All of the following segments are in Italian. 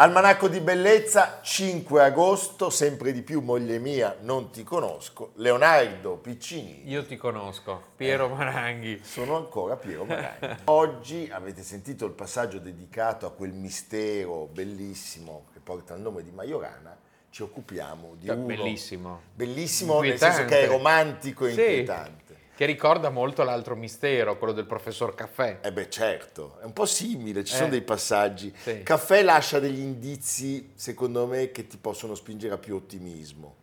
Almanacco di Bellezza, 5 agosto, sempre di più moglie mia, non ti conosco, Leonardo Piccini. Io ti conosco, Piero Maranghi. Sono ancora Piero Maragni. Oggi avete sentito il passaggio dedicato a quel mistero bellissimo che porta il nome di Majorana. Ci occupiamo di uno Bellissimo. bellissimo nel senso che è Inquietante. romantico e Sì, inquietante. Che ricorda molto l'altro mistero, quello del professor Caffè. Eh beh certo, è un po' simile, ci Eh. sono dei passaggi. Sì. Caffè lascia degli indizi, secondo me, che ti possono spingere a più ottimismo.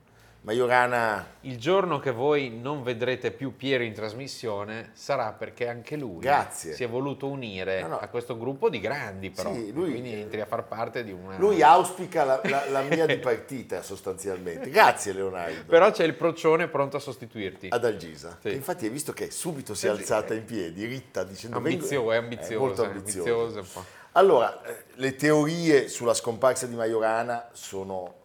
Majorana, Il giorno che voi non vedrete più Piero in trasmissione sarà perché anche lui Grazie. si è voluto unire No, no. a questo gruppo di grandi però. Sì, lui- Quindi entri a far parte di una... lui auspica la, la- la mia di partita sostanzialmente. Grazie Leonardo. Però c'è il procione pronto a sostituirti. Ad Algisa, Sì. infatti hai visto che subito si è alzata in piedi, ritta, dicendo Ambizioso, vengo- è ambizioso, molto è ambizioso. ambizioso un po'. Allora, eh, le teorie sulla scomparsa di Majorana sono eh,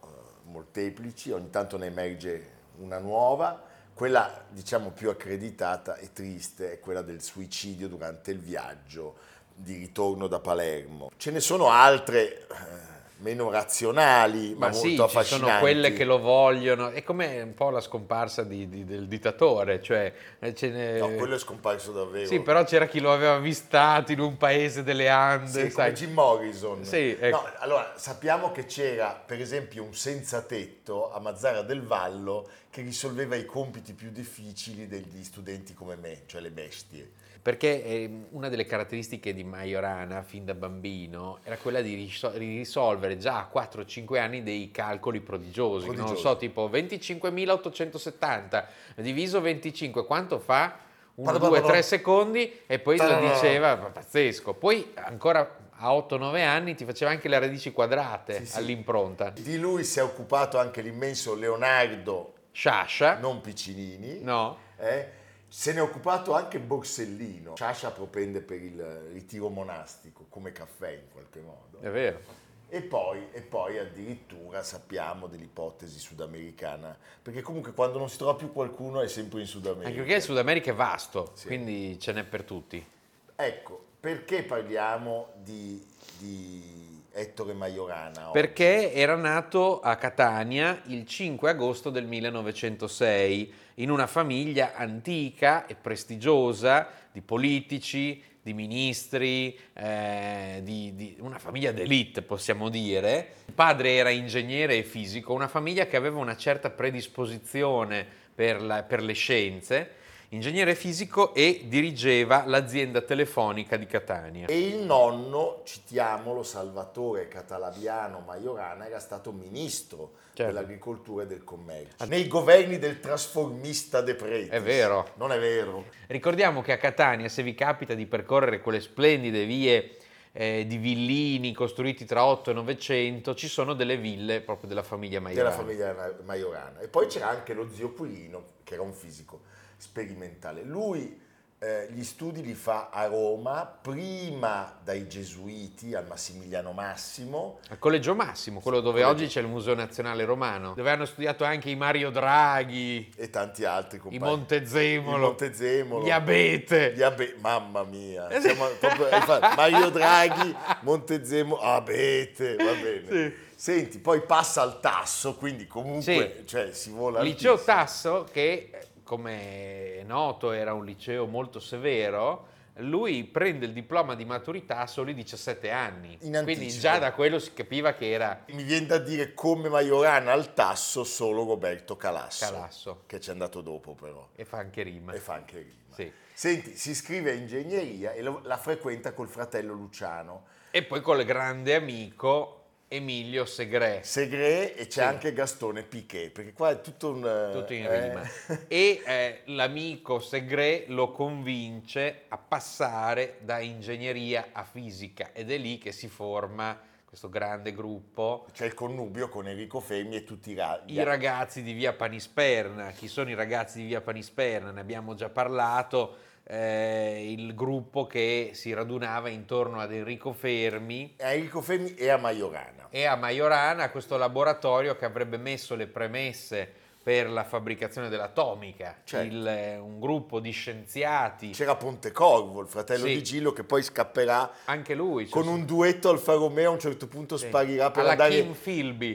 molteplici, ogni tanto ne emerge una nuova. Quella, diciamo, più accreditata e triste è quella del suicidio durante il viaggio di ritorno da Palermo. Ce ne sono altre eh, meno razionali, ma, Ma sì, molto ci affascinanti. sono quelle che lo vogliono. È come un po' la scomparsa di- di- del dittatore, cioè eh, ne- No, quello è scomparso davvero. Sì, però c'era chi lo aveva vistato in un paese delle Ande, Sì, sai. come Jim Morrison. Sì, ecco. No, allora, sappiamo che c'era, per esempio, un senza tetto a Mazzara del Vallo che risolveva i compiti più difficili degli studenti come me, cioè le bestie. Perché eh, una delle caratteristiche di Majorana fin da bambino era quella di risol- di risolvere già a 4-5 anni dei calcoli prodigiosi, non Prodigiosi. so, tipo 25.870 diviso 25, quanto fa? 1, Pardon, 2, pardon. 3 secondi e poi lo diceva, pazzesco. Poi ancora a 8-9 anni ti faceva anche le radici quadrate Sì, sì. all'impronta. Di lui si è occupato anche l'immenso Leonardo, Sciascia, non Piccinini. no? eh? Se ne è occupato anche Borsellino. Sciascia propende per il ritiro monastico, come caffè in qualche modo. È vero. E poi, e poi addirittura sappiamo dell'ipotesi sudamericana, perché comunque quando non si trova più qualcuno è sempre in Sud America. Anche perché il Sud America è vasto, Sì. quindi ce n'è per tutti. Ecco, perché parliamo di, di Ettore Majorana? oggi? Perché era nato a Catania il 5 agosto del 1906 in una famiglia antica e prestigiosa di politici, di ministri, eh, di, di una famiglia d'élite possiamo dire. Il padre era ingegnere e fisico, una famiglia che aveva una certa predisposizione per, la- per le scienze, ingegnere fisico e dirigeva l'azienda telefonica di Catania. E il nonno, citiamolo, Salvatore Catalabiano Majorana, era stato ministro Certo. dell'agricoltura e del commercio. Nei governi del trasformista De Pretis. È vero. Non è vero. Ricordiamo che a Catania, se vi capita di percorrere quelle splendide vie eh, di villini costruiti tra 8 e 900, ci sono delle ville proprio della famiglia Maiorana. della famiglia Majorana. E poi c'era anche lo zio Quirino, che era un fisico sperimentale. Lui eh, gli studi li fa a Roma, prima dai gesuiti al Massimiliano Massimo, Al Collegio Massimo, quello dove oggi c'è il Museo Nazionale Romano, dove hanno studiato anche i Mario Draghi, e tanti altri i compagni. Montezemolo, Il Montezemolo. gli Abete. Gli Abe- mamma mia, siamo proprio- Mario Draghi, Montezemolo, Abete, va bene. Sì. Senti, poi passa al tasso, quindi comunque Sì. cioè, si vola Liceo. Tasso, che come è noto era un liceo molto severo, lui prende il diploma di maturità a soli 17 anni. In Quindi già da quello si capiva che era Mi viene da dire come Majorana al tasso solo Roberto Calasso, Calasso che ci è andato dopo però, e fa anche rima. e fa anche rima. Sì. Senti, si iscrive a ingegneria e lo- la frequenta col fratello Luciano. E poi con il grande amico Emilio Segre. Segre e c'è Sì. anche Gastone Piquet, perché qua è tutto un... eh, Tutto in eh, rima. E eh, l'amico Segre lo convince a passare da ingegneria a fisica ed è lì che si forma questo grande gruppo. C'è il connubio con Enrico Fermi e tutti i ragazzi. I ragazzi di via Panisperna, chi sono i ragazzi di via Panisperna? Ne abbiamo già parlato, eh, il gruppo che si radunava intorno ad Enrico Fermi. A Enrico Fermi e a Majorana. E a Majorana, questo laboratorio che avrebbe messo le premesse per la fabbricazione dell'atomica, Certo. Il- eh, un gruppo di scienziati, C'era Pontecorvo, il fratello Sì. di Gillo, che poi scapperà anche lui. cioè, con un duetto Alfa Romeo, a un certo punto sì. sparirà per andare,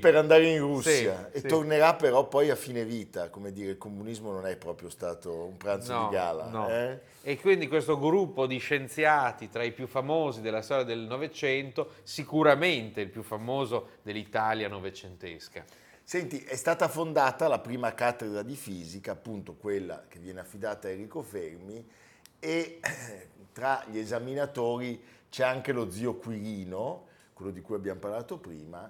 per andare in Russia Sì, e tornerà però poi a fine vita, come dire, il comunismo non è proprio stato un pranzo No, di gala. no. eh? E quindi questo gruppo di scienziati tra i più famosi della storia del Novecento, sicuramente il più famoso dell'Italia novecentesca. Senti, è stata fondata la prima cattedra di fisica, appunto quella che viene affidata a Enrico Fermi, e eh, tra gli esaminatori c'è anche lo zio Quirino, quello di cui abbiamo parlato prima.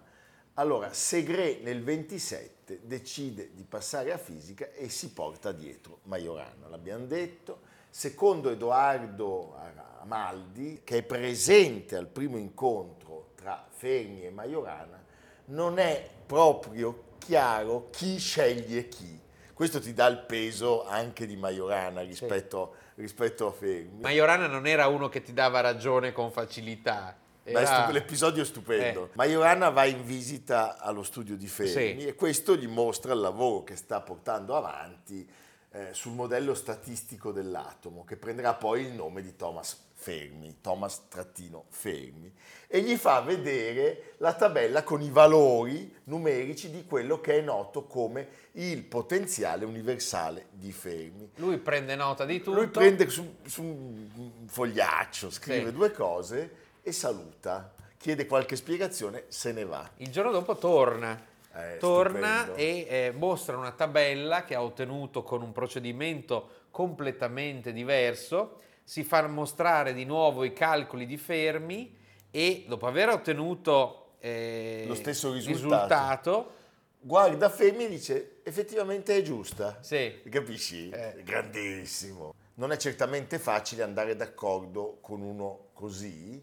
Allora, Segre nel 27 decide di passare a fisica e si porta dietro Majorana, l'abbiamo detto. Secondo Edoardo Amaldi, che è presente al primo incontro tra Fermi e Majorana, non è proprio chiaro chi sceglie chi. Questo ti dà il peso anche di Majorana rispetto, rispetto a Fermi. Majorana non era uno che ti dava ragione con facilità. Beh, Era... stu- l'episodio è stupendo. Eh. Majorana va in visita allo studio di Fermi Sì. e questo gli mostra il lavoro che sta portando avanti eh, sul modello statistico dell'atomo, che prenderà poi il nome di Thomas Fermi, Thomas-Fermi, e gli fa vedere la tabella con i valori numerici di quello che è noto come il potenziale universale di Fermi. Lui prende nota di tutto. Lui prende su, su un fogliaccio, scrive Sì. due cose e saluta, chiede qualche spiegazione, se ne va. Il giorno dopo torna. Eh, torna stupendo. e eh, mostra una tabella che ha ottenuto con un procedimento completamente diverso. Si fa mostrare di nuovo i calcoli di Fermi e dopo aver ottenuto eh, Lo stesso il risultato. Guarda Fermi e dice, effettivamente è giusta. sì, Capisci? Eh. Grandissimo. Non è certamente facile andare d'accordo con uno così.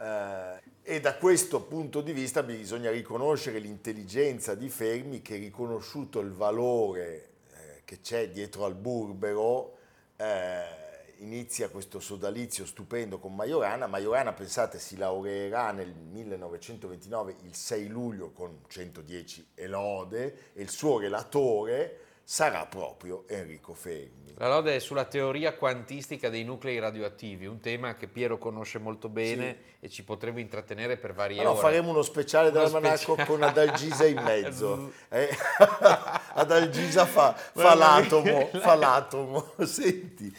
eh, e da questo punto di vista bisogna riconoscere l'intelligenza di Fermi che riconosciuto il valore eh, che c'è dietro al burbero eh, inizia questo sodalizio stupendo con Majorana. Majorana, pensate, si laureerà nel 1929 il 6 luglio con 110 elode e il suo relatore sarà proprio Enrico Fermi. la lode è sulla teoria quantistica dei nuclei radioattivi, un tema che Piero conosce molto bene e ci potremo intrattenere per varie Allora, ore. faremo uno speciale Uno dell'almanacco speciale. con Adalgisa in mezzo. Eh? Adalgisa fa, fa l'atomo, fa l'atomo. Senti,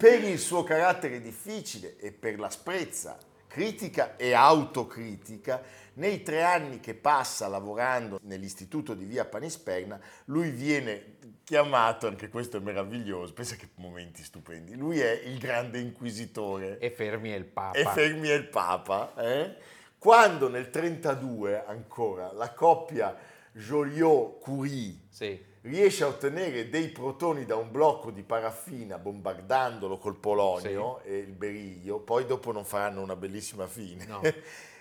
per il suo carattere difficile e per l'asprezza critica e autocritica, nei tre anni che passa lavorando nell'istituto di via Panisperna, lui viene chiamato, anche questo è meraviglioso, pensa che momenti stupendi, lui è il grande inquisitore E Fermi è il Papa. e Fermi è il Papa. eh? Quando nel 32 ancora la coppia Joliot-Curie Sì. Riesce a ottenere dei protoni da un blocco di paraffina bombardandolo col polonio e il beriglio, poi dopo non faranno una bellissima fine. No.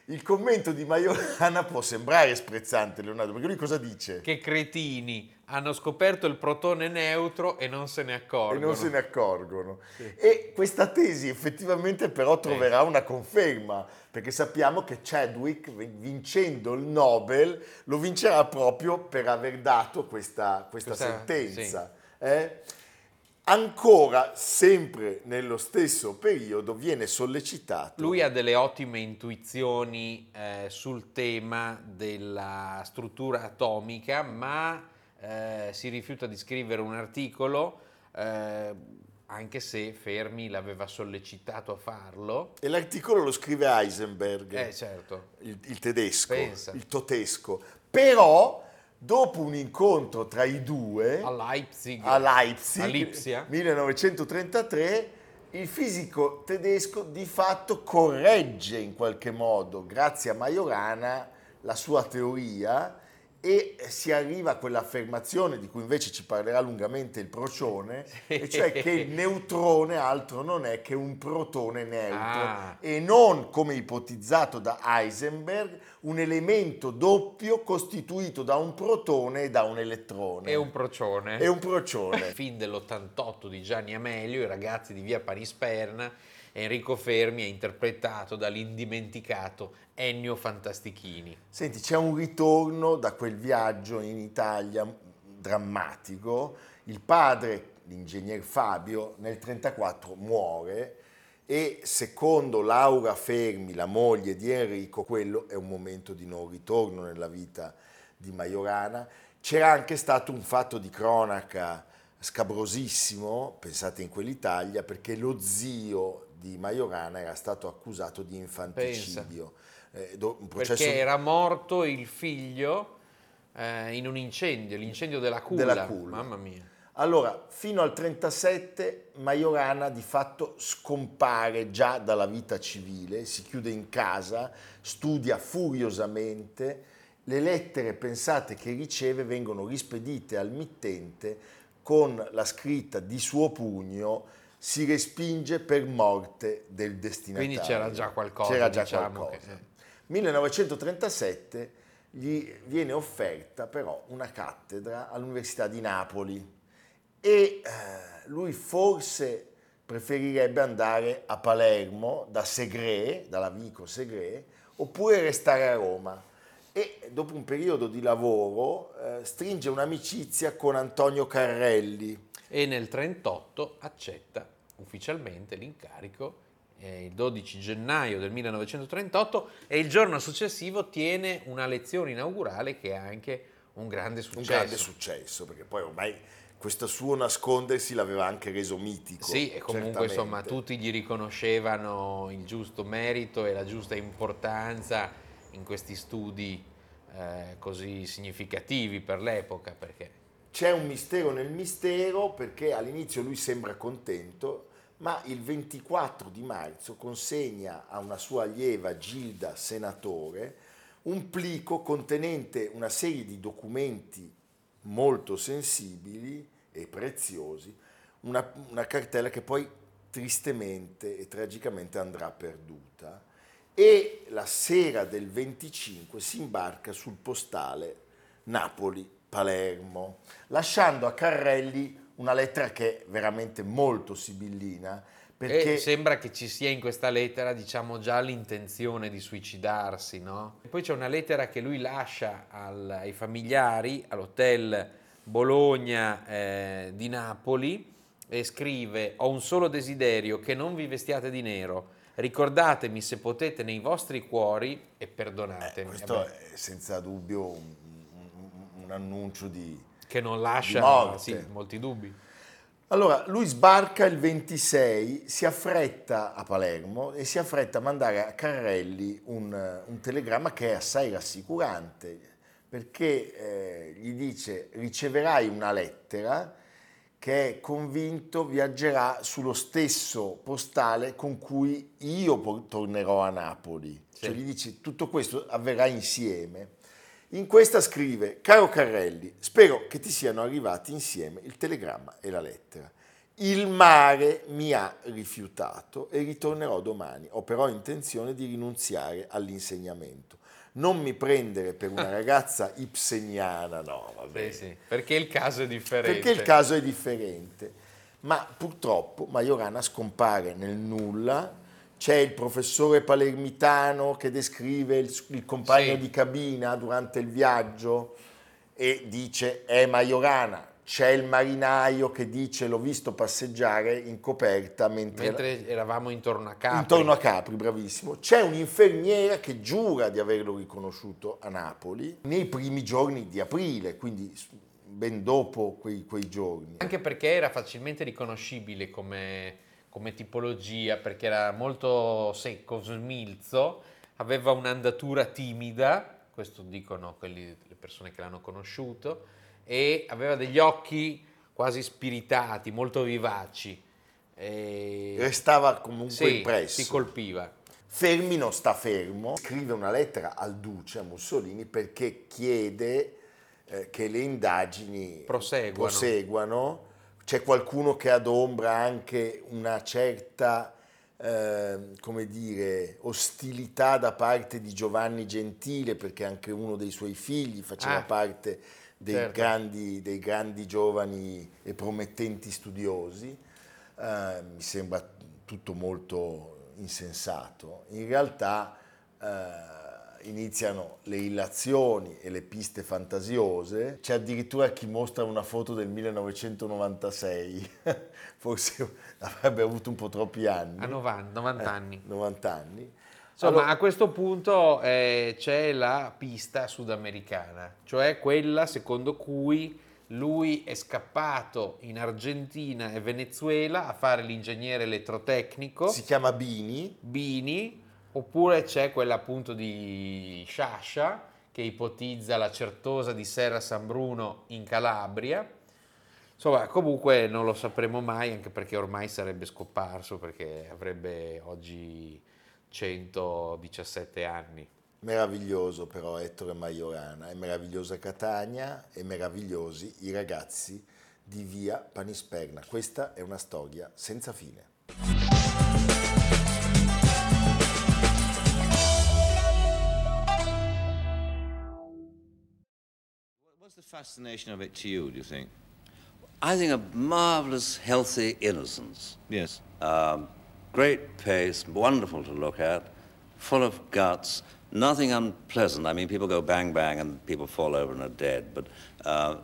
Il commento di Majorana può sembrare sprezzante, Leonardo, perché lui cosa dice? Che cretini, hanno scoperto il protone neutro e non se ne E accorgono. non se ne accorgono. Sì. E questa tesi effettivamente però troverà una conferma, perché sappiamo che Chadwick, vincendo il Nobel, lo vincerà proprio per aver dato questa, questa Questa- sentenza. eh? Ancora, sempre nello stesso periodo, viene sollecitato. Lui ha delle ottime intuizioni eh, sul tema della struttura atomica, ma eh, si rifiuta di scrivere un articolo, eh, anche se Fermi l'aveva sollecitato a farlo. E l'articolo lo scrive Heisenberg, Eh certo, il, il tedesco, Pensa. il totesco. Però, dopo un incontro tra i due... a Leipzig, a Leipzig, a Lipsia. 1933, il fisico tedesco di fatto corregge in qualche modo, grazie a Majorana, la sua teoria e si arriva a quell'affermazione di cui invece ci parlerà lungamente il procione, e cioè che il neutrone altro non è che un protone neutro Ah. e non, come ipotizzato da Heisenberg, un elemento doppio costituito da un protone e da un elettrone. È un procione. È un procione. Film dell'88 di Gianni Amelio, I ragazzi di via Panisperna. Enrico Fermi è interpretato dall'indimenticato Ennio Fantastichini. Senti, c'è un ritorno da quel viaggio in Italia drammatico. Il padre, l'ingegner Fabio, nel 1934 muore e secondo Laura Fermi, la moglie di Enrico, quello è un momento di non ritorno nella vita di Majorana. C'era anche stato un fatto di cronaca scabrosissimo, pensate in quell'Italia, perché lo zio di Majorana era stato accusato di infanticidio. Eh, do- processo Perché era morto il figlio eh, in un incendio, l'incendio della culla. Della culla. Mamma mia. Allora, fino al 37 Majorana di fatto scompare già dalla vita civile, si chiude in casa, studia furiosamente, le lettere pensate che riceve vengono rispedite al mittente con la scritta di suo pugno si respinge per morte del destinatario. Quindi c'era già qualcosa, C'era già diciamo, qualcosa. che- 1937 gli viene offerta però una cattedra all'Università di Napoli e eh, lui forse preferirebbe andare a Palermo da Segre, dall'amico Segre, oppure restare a Roma. E dopo un periodo di lavoro eh, stringe un'amicizia con Antonio Carrelli, E nel 38 accetta ufficialmente l'incarico eh, il 12 gennaio del 1938 e il giorno successivo tiene una lezione inaugurale che è anche un grande successo. un grande successo, perché poi ormai questo suo nascondersi l'aveva anche reso mitico. Sì, e comunque certamente. insomma tutti gli riconoscevano il giusto merito e la giusta importanza in questi studi eh, così significativi per l'epoca, perché C'è un mistero nel mistero perché all'inizio lui sembra contento, ma il 24 di marzo consegna a una sua allieva Gilda Senatore un plico contenente una serie di documenti molto sensibili e preziosi, una, una cartella che poi tristemente e tragicamente andrà perduta. E la sera del 25 si imbarca sul postale Napoli-Palermo, lasciando a Carrelli una lettera che è veramente molto sibillina, perché E sembra che ci sia in questa lettera, diciamo, già l'intenzione di suicidarsi, no? E poi c'è una lettera che lui lascia al- ai familiari all'hotel Bologna eh, di Napoli e scrive: Ho un solo desiderio, che non vi vestiate di nero. Ricordatemi se potete nei vostri cuori e perdonatemi. questo Vabbè, è senza dubbio un, un- un annuncio di... che non lascia sì, molti dubbi. Allora, lui sbarca il 26, si affretta a Palermo e si affretta a mandare a Carrelli un, un telegramma che è assai rassicurante, perché eh, gli dice riceverai una lettera che è convinto viaggerà sullo stesso postale con cui io tornerò a Napoli. Cioè Sì. gli dice tutto questo avverrà insieme. In questa scrive, caro Carrelli, spero che ti siano arrivati insieme il telegramma e la lettera. Il mare mi ha rifiutato e ritornerò domani. Ho però intenzione di rinunziare all'insegnamento. Non mi prendere per una ragazza ibseniana, no, vabbè. Sì, sì, perché il caso è differente. Perché il caso è differente. Ma purtroppo Majorana scompare nel nulla. C'è il professore palermitano che descrive il, il compagno Sì. di cabina durante il viaggio e dice è Majorana. C'è il marinaio che dice l'ho visto passeggiare in coperta mentre, Mentre eravamo intorno a Capri. intorno a Capri, bravissimo. C'è un'infermiera che giura di averlo riconosciuto a Napoli nei primi giorni di aprile, quindi ben dopo quei, quei giorni. Anche perché era facilmente riconoscibile come, come tipologia, perché era molto secco, smilzo, aveva un'andatura timida, questo dicono quelli, le persone che l'hanno conosciuto, e aveva degli occhi quasi spiritati, molto vivaci. E... Restava comunque Sì, impresso. si colpiva. Fermi non sta fermo, scrive una lettera al duce, a Mussolini, perché chiede eh, che le indagini Proseguano. proseguano. C'è qualcuno che adombra anche una certa eh, come dire, ostilità da parte di Giovanni Gentile, perché anche uno dei suoi figli faceva Ah, parte dei, certo. grandi, dei grandi giovani e promettenti studiosi. Eh, mi sembra tutto molto insensato. In realtà eh, iniziano le illazioni e le piste fantasiose. C'è addirittura chi mostra una foto del 1996, forse avrebbe avuto un po' troppi anni. A 90, 90 anni. 90 anni. Insomma, Allora, a questo punto eh, c'è la pista sudamericana, cioè quella secondo cui lui è scappato in Argentina e Venezuela a fare l'ingegnere elettrotecnico, si chiama Bini, Bini, oppure c'è quella appunto di Sciascia che ipotizza la certosa di Serra San Bruno in Calabria. Insomma, comunque non lo sapremo mai, anche perché ormai sarebbe scomparso, perché avrebbe oggi 117 anni. meraviglioso però Ettore Majorana, è meravigliosa Catania e meravigliosi i ragazzi di via Panisperna. Questa è una storia senza fine. Fascination of it to you, do you think? I think a marvelous, healthy innocence. Yes. Um, great pace, wonderful to look at, full of guts, nothing unpleasant. I mean, people go bang bang and people fall over and are dead, but, uh,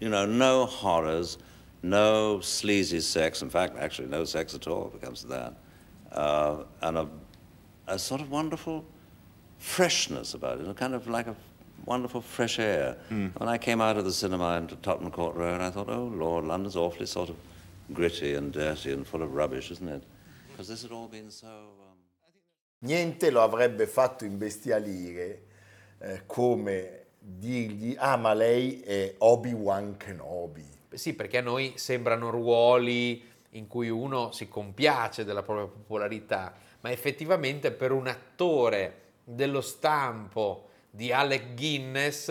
you know, no horrors, no sleazy sex. In fact, actually, no sex at all if it comes to that. Uh, and a, a sort of wonderful freshness about it, a kind of like a wonderful fresh air. When I came out of the cinema into Tottenham Court Road, I thought, oh Lord, London's awfully sort of gritty and dirty and full of rubbish, isn't it? Because this had all been so. Um... Niente lo avrebbe fatto imbestialire eh, come dirgli, ah ma lei è Obi-Wan Kenobi. Sì, perché a noi sembrano ruoli in cui uno si compiace della propria popolarità, ma effettivamente per un attore dello stampo di Alec Guinness,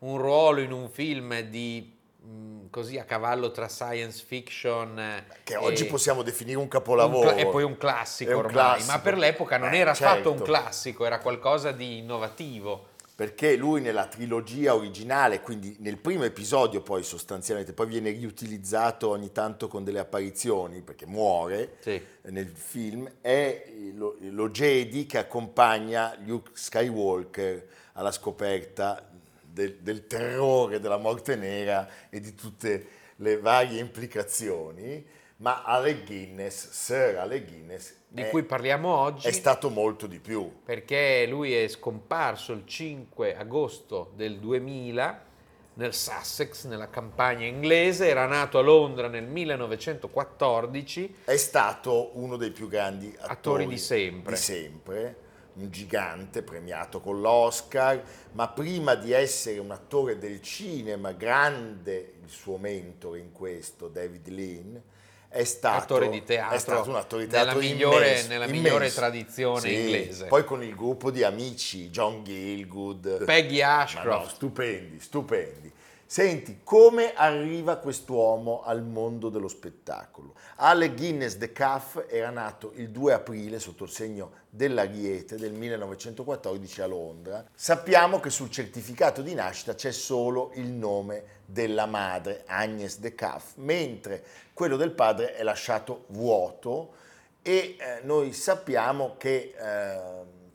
un ruolo in un film di mh, così a cavallo tra science fiction Che e- oggi possiamo definire un un capolavoro. cla- e poi un classico un ormai, classico. ma per l'epoca non Eh, era affatto certo. un classico, era qualcosa di innovativo. Perché lui nella trilogia originale, quindi nel primo episodio poi sostanzialmente, poi viene riutilizzato ogni tanto con delle apparizioni, perché muore Sì. nel film, è lo, lo Jedi che accompagna Luke Skywalker alla scoperta del, del terrore della morte nera e di tutte le varie implicazioni, ma Alec Guinness, Sir Alec Guinness, Di è, cui parliamo oggi. è stato molto di più. perché lui è scomparso il 5 agosto del 2000 nel Sussex, nella campagna inglese, era nato a Londra nel 1914, È stato uno dei più grandi attori, Attori di sempre. di sempre, un gigante premiato con l'Oscar, ma prima di essere un attore del cinema, grande il suo mentore in questo, David Lean, è stato, Attore di teatro, è stato un attore di nella teatro migliore- immenso, nella immenso. migliore tradizione Sì, inglese. Poi con il gruppo di amici, John Gilgood, Peggy Ashcroft. no, stupendi, stupendi. Senti, come arriva quest'uomo al mondo dello spettacolo? Alec Guinness de Caff era nato il 2 aprile sotto il segno dell'Ariete del 1914 a Londra. Sappiamo che sul certificato di nascita c'è solo il nome della madre, Agnes de Caff, mentre quello del padre è lasciato vuoto e eh, noi sappiamo che eh,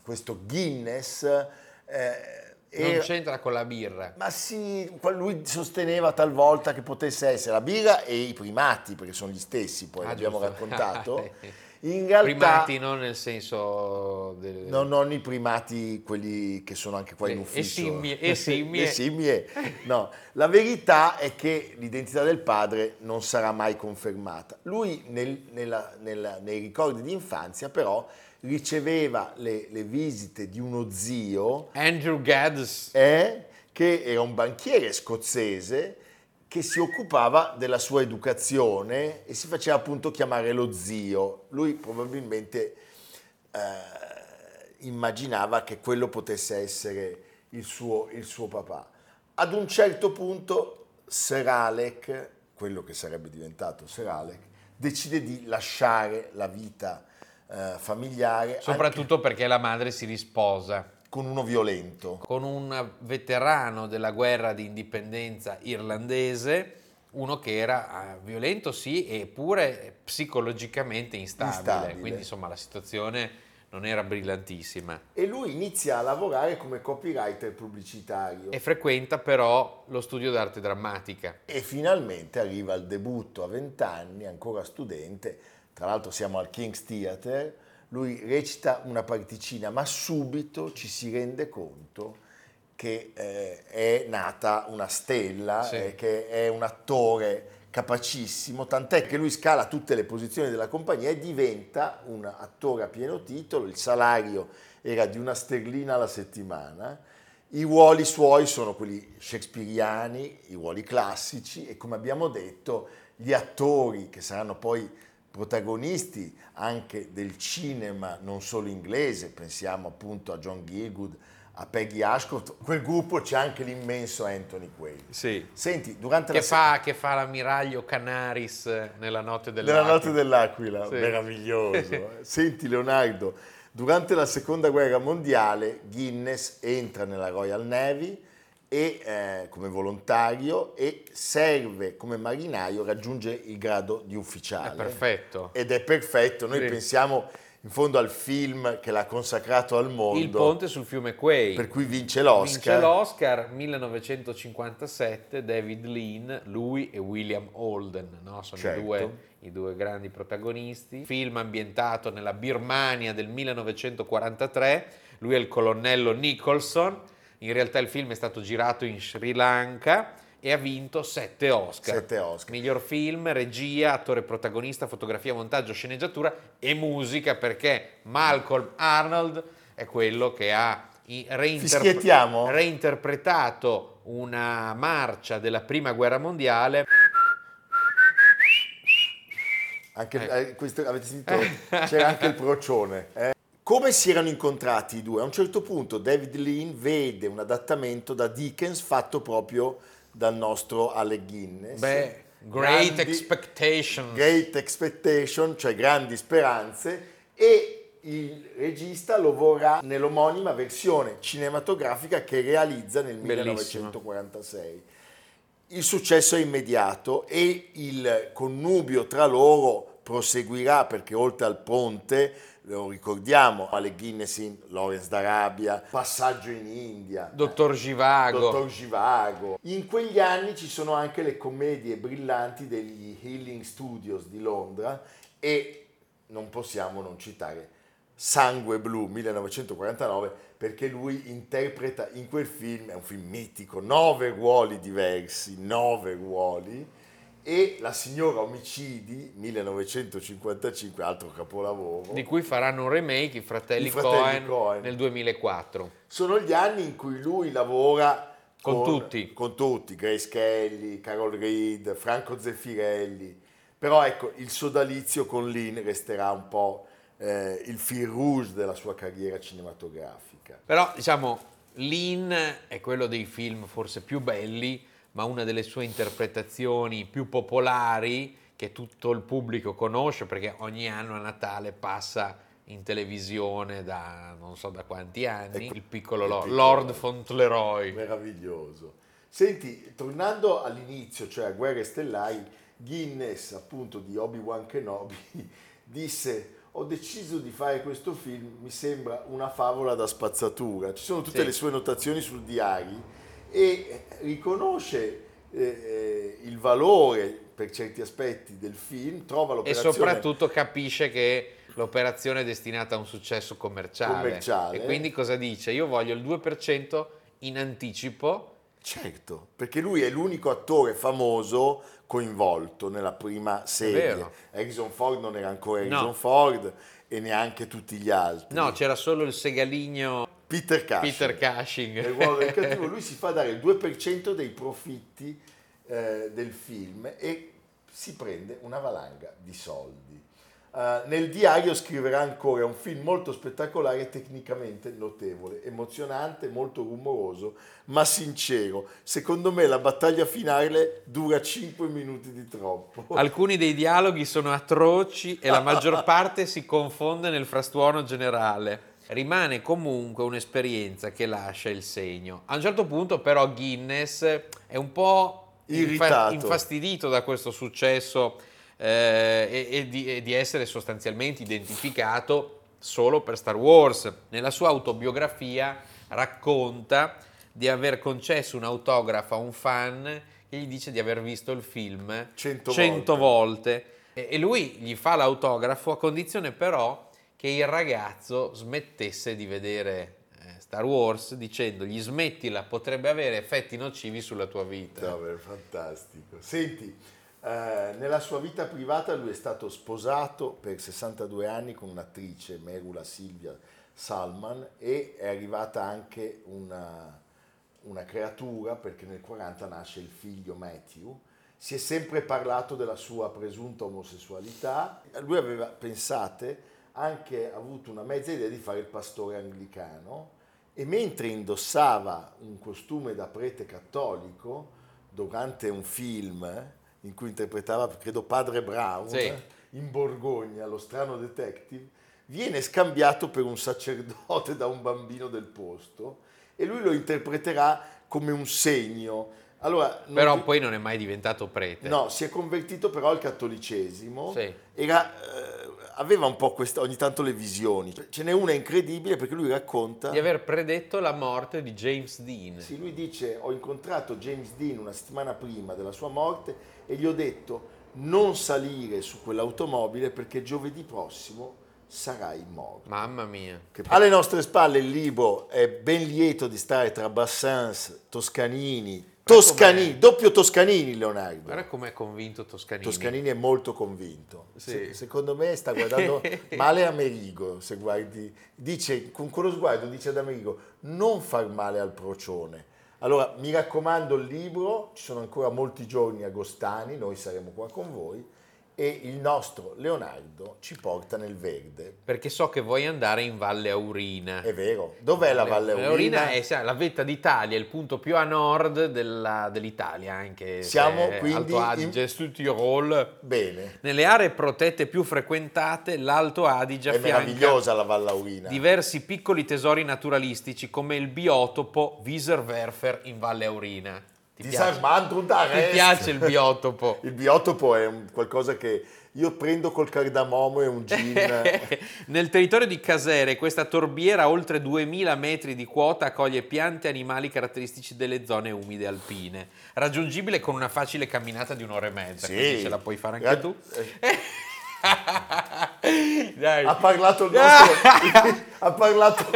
questo Guinness eh, Non c'entra con la birra. ma sì, lui sosteneva talvolta che potesse essere la birra e i primati, perché sono gli stessi, poi Ah, l'abbiamo giusto. raccontato. In realtà Primati non nel senso del... no, non i primati, quelli che sono anche qua in E- e ufficio. simmie- e simmie. Le simmie. No, la verità è che l'identità del padre non sarà mai confermata. Lui nel- nella- nella- nei ricordi di infanzia però riceveva le, le visite di uno zio Andrew Gads. è che era un banchiere scozzese che si occupava della sua educazione e si faceva appunto chiamare lo zio. Lui probabilmente eh, immaginava che quello potesse essere il suo, il suo papà. Ad un certo punto Sir Alec, quello che sarebbe diventato Sir Alec, decide di lasciare la vita eh, familiare Soprattutto perché la madre si risposa con uno violento. con un veterano della guerra di indipendenza irlandese, uno che era eh, violento sì, eppure psicologicamente instabile. Instabile. Quindi insomma la situazione non era brillantissima. E lui inizia a lavorare come copywriter pubblicitario. E frequenta però lo studio d'arte drammatica. E finalmente arriva al debutto a 20 anni, ancora studente, tra l'altro siamo al King's Theatre, lui recita una particina, ma subito ci si rende conto che eh, è nata una stella, Sì. eh, che è un attore capacissimo, tant'è che lui scala tutte le posizioni della compagnia e diventa un attore a pieno titolo, il salario era di una sterlina alla settimana, i ruoli suoi sono quelli shakespeariani, i ruoli classici e come abbiamo detto gli attori che saranno poi protagonisti anche del cinema non solo inglese, pensiamo appunto a John Gielgud, a Peggy Ashcroft, quel gruppo c'è anche l'immenso Anthony Quaid. Sì. Senti, durante Che la fa, che fa l'ammiraglio Canaris nella notte Nella dell'Aquila. notte dell'Aquila, Sì. meraviglioso. eh. Senti Leonardo, durante la seconda guerra mondiale Guinness entra nella Royal Navy e, eh, come volontario e serve come marinaio, raggiunge il grado di ufficiale. È perfetto. Ed è perfetto, noi Sì. pensiamo in fondo al film che l'ha consacrato al mondo, Il ponte sul fiume Quay. per cui vince l'Oscar. Vince l'Oscar 1957, David Lean, lui e William Holden, no? sono Certo. i, due, i due grandi protagonisti. Film ambientato nella Birmania del 1943, lui è il colonnello Nicholson, in realtà il film è stato girato in Sri Lanka e ha vinto sette Oscar. Sette Oscar. Miglior film, regia, attore protagonista, fotografia, montaggio, sceneggiatura e musica perché Malcolm Arnold è quello che ha i- reinterp- Fischiettiamo? reinterpretato una marcia della prima guerra mondiale. Anche, Ecco. eh, questo, avete sentito? C'era anche il procione. eh. Come si erano incontrati i due? A un certo punto David Lean vede un adattamento da Dickens fatto proprio dal nostro Alec Guinness. Beh, Great Grandi- Expectations. Great Expectation, cioè grandi speranze, e il regista lo vorrà nell'omonima versione cinematografica che realizza nel Bellissimo. 1946. Il successo è immediato e il connubio tra loro proseguirà perché oltre al ponte, lo ricordiamo, Ale Guinness in Lawrence d'Arabia, Passaggio in India, Dottor Givago. Dottor Givago. In quegli anni ci sono anche le commedie brillanti degli Healing Studios di Londra e non possiamo non citare Sangue Blu 1949 perché lui interpreta in quel film, è un film mitico, nove ruoli diversi, nove ruoli e La signora omicidi 1955, altro capolavoro. Di cui faranno un remake i fratelli, I fratelli Coen, Coen. nel 2004. Sono gli anni in cui lui lavora Con tutti. Con tutti, Grace Kelly, Carol Reed, Franco Zeffirelli. Però ecco, il sodalizio con Lynn resterà un po' eh, il fil rouge della sua carriera cinematografica. Però diciamo, Lin è quello dei film forse più belli, ma una delle sue interpretazioni più popolari che tutto il pubblico conosce perché ogni anno a Natale passa in televisione da non so da quanti anni, Ecco, il piccolo il Lord, piccolo Lord. Fauntleroy. Meraviglioso. Senti, tornando all'inizio, cioè a Guerre Stellari, Guinness, appunto di Obi-Wan Kenobi, disse ho deciso di fare questo film, mi sembra una favola da spazzatura. Ci sono tutte Sì. le sue notazioni sul diario e riconosce eh, eh, il valore per certi aspetti del film, trova E l'operazione soprattutto capisce che l'operazione è destinata a un successo commerciale. Commerciale. E quindi cosa dice? Io voglio il 2% in anticipo Certo, perché lui è l'unico attore famoso coinvolto nella prima serie. Harrison Ford non era ancora No. Harrison Ford e neanche tutti gli altri. No, c'era solo il segaligno Peter Cushing. Peter Cushing. Nel ruolo del cattivo, lui si fa dare il 2% dei profitti eh, del film e si prende una valanga di soldi. Eh, nel diario scriverà ancora un film molto spettacolare e tecnicamente notevole, emozionante, molto rumoroso, ma sincero. Secondo me la battaglia finale dura 5 minuti di troppo. Alcuni dei dialoghi sono atroci e la maggior parte si confonde nel frastuono generale. Rimane comunque un'esperienza che lascia il segno. A un certo punto però Guinness è un po' Irritato. infastidito da questo successo eh, e, e di, e di essere sostanzialmente identificato solo per Star Wars. Nella sua autobiografia racconta di aver concesso un autografo a un fan che gli dice di aver visto il film Cento volte e, e lui gli fa l'autografo a condizione però che il ragazzo smettesse di vedere eh, Star Wars dicendogli smettila, potrebbe avere effetti nocivi sulla tua vita. Beh, fantastico. Senti, eh, nella sua vita privata lui è stato sposato per 62 anni con un'attrice, Merula Silvia Salman, e è arrivata anche una, una creatura perché nel 40 nasce il figlio Matthew. Si è sempre parlato della sua presunta omosessualità. Lui aveva, pensate, anche avuto una mezza idea di fare il pastore anglicano e mentre indossava un costume da prete cattolico durante un film in cui interpretava, credo, padre Brown Sì. in Borgogna, lo strano detective, viene scambiato per un sacerdote da un bambino del posto e lui lo interpreterà come un segno. Allora, Però ti- poi non è mai diventato prete. No, si è convertito però al cattolicesimo. Sì. Era, eh, aveva un po' questa, ogni tanto le visioni. Ce n'è una incredibile perché lui racconta... Di aver predetto la morte di James Dean. Sì, lui dice, ho incontrato James Dean una settimana prima della sua morte e gli ho detto non salire su quell'automobile perché giovedì prossimo sarai morto. Mamma mia. Che- Alle nostre spalle il libro è ben lieto di stare tra Bassans, Toscanini, Toscanini, doppio Toscanini Leonardo. Guarda com'è convinto Toscanini. Toscanini è molto convinto. Sì. Se- secondo me sta guardando male Amerigo. Se guardi, dice, con quello sguardo dice ad Amerigo: non far male al procione. Allora, mi raccomando il libro, ci sono ancora molti giorni agostani, noi saremo qua con voi e il nostro Leonardo ci porta nel verde. Perché so che vuoi andare in Valle Aurina. È vero. Dov'è la Valle Aurina? Aurina è sai, la vetta d'Italia, il punto più a nord della- dell'Italia, anche Siamo quindi Alto Adige, Sud Tirol. Bene. Nelle aree protette più frequentate, l'Alto Adige È meravigliosa la Valle Aurina. diversi piccoli tesori naturalistici come il biotopo Wieserwerfer in Valle Aurina. Ti piace? Disarmando da Ti piace il biotopo? Il biotopo è un- qualcosa che io prendo col cardamomo e un gin. Nel territorio di Casere questa torbiera a oltre 2000 metri di quota accoglie piante e animali caratteristici delle zone umide alpine, raggiungibile con una facile camminata di un'ora e mezza, Sì. quindi ce la puoi fare anche tu. eh, ha parlato il nostro. Ha parlato.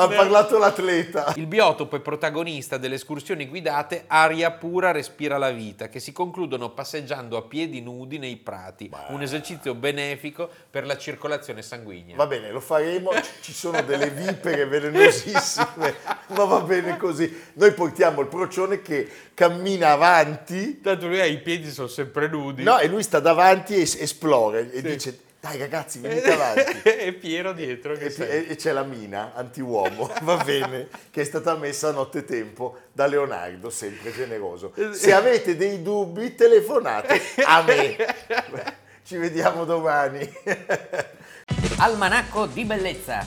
Ha parlato l'atleta. Il biotopo è protagonista delle escursioni guidate Aria pura respira la vita, che si concludono passeggiando a piedi nudi nei prati, un esercizio benefico per la circolazione sanguigna. Va bene, lo faremo. Ci- sono delle vipere velenosissime, ma va bene così. Noi portiamo il procione che cammina avanti. Tanto lui ha i piedi sono sempre nudi. No, e lui sta davanti e es- esplora e dice: Dai ragazzi, venite avanti. e Piero dietro che E, sei. e- e c'è la mina anti-uomo, va bene, che è stata messa a nottetempo da Leonardo, sempre generoso. Se avete dei dubbi, telefonate a me. Ci vediamo domani. Almanacco di bellezza